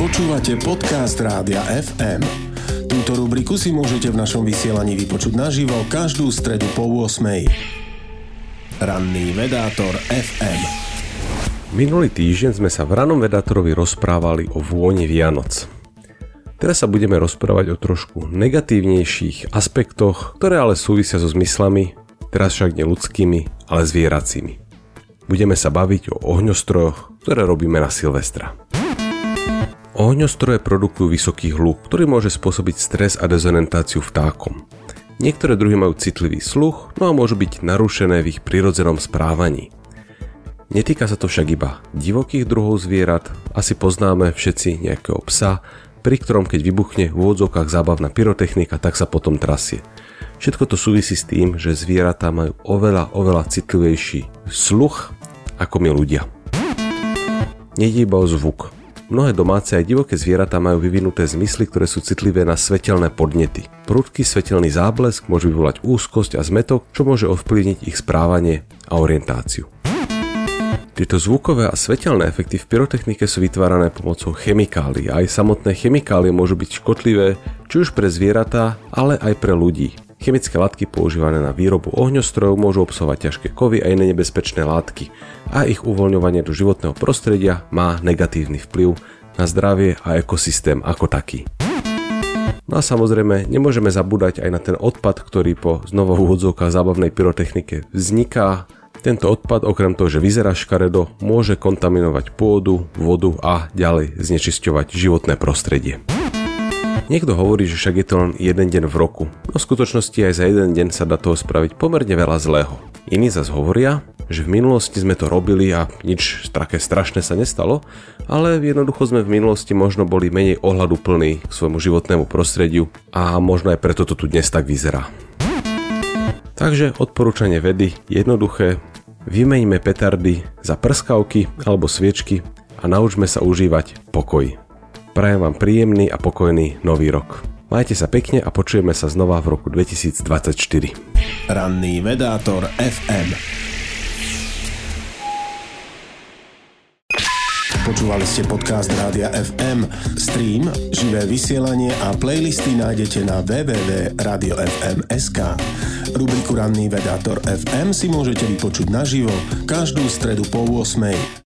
Počúvate podcast Rádia FM. Túto rubriku si môžete v našom vysielaní vypočuť naživo každú stredu po 8. Ranný vedátor FM. Minulý týždeň sme sa v ranom vedátorovi rozprávali o vôni Vianoc. Teraz sa budeme rozprávať o trošku negatívnejších aspektoch, ktoré ale súvisia so zmyslami, teraz však nie ľudskými, ale zvieracími. Budeme sa baviť o ohňostrojoch, ktoré robíme na Silvestra. Ohňostroje produkujú vysoký hluk, ktorý môže spôsobiť stres a dezorientáciu vtákom. Niektoré druhy majú citlivý sluch, no a môžu byť narušené v ich prirodzenom správaní. Netýka sa to však iba divokých druhov zvierat, asi poznáme všetci nejakého psa, pri ktorom keď vybuchne v úvodzovkách zábavná pyrotechnika, tak sa potom trasie. Všetko to súvisí s tým, že zvieratá majú oveľa, oveľa citlivejší sluch ako my ľudia. Nejde iba o zvuk. Mnohé domáce aj divoké zvieratá majú vyvinuté zmysly, ktoré sú citlivé na svetelné podnety. Prudký svetelný záblesk môže vyvolať úzkosť a zmetok, čo môže ovplyvniť ich správanie a orientáciu. Tieto zvukové a svetelné efekty v pyrotechnike sú vytvárané pomocou chemikálií a aj samotné chemikálie môžu byť škodlivé či už pre zvieratá, ale aj pre ľudí. Chemické látky používané na výrobu ohňostrojov môžu obsahovať ťažké kovy a iné nebezpečné látky a ich uvoľňovanie do životného prostredia má negatívny vplyv na zdravie a ekosystém ako taký. No a samozrejme, nemôžeme zabúdať aj na ten odpad, ktorý po znova úvodzovkách zábavnej pyrotechnike vzniká. Tento odpad, okrem toho, že vyzerá škaredo, môže kontaminovať pôdu, vodu a ďalej znečisťovať životné prostredie. Niekto hovorí, že však je to len jeden deň v roku, no v skutočnosti aj za jeden deň sa dá toho spraviť pomerne veľa zlého. Iní zas hovoria, že v minulosti sme to robili a nič také strašné sa nestalo, ale jednoducho sme v minulosti možno boli menej ohľadu plný k svojmu životnému prostrediu a možno aj preto to tu dnes tak vyzerá. Takže odporúčanie vedy jednoduché, vymeňme petardy za prskavky alebo sviečky a naučme sa užívať pokoj. Prajem vám príjemný a pokojný nový rok. Majte sa pekne a počujeme sa znova v roku 2024. Ranný vedátor FM. Počúvali ste podcast Rádia FM. Stream, živé vysielanie a playlisty nájdete na www.radiofm.sk. Rubriku Ranný vedátor FM si môžete vypočuť naživo každú stredu po 8.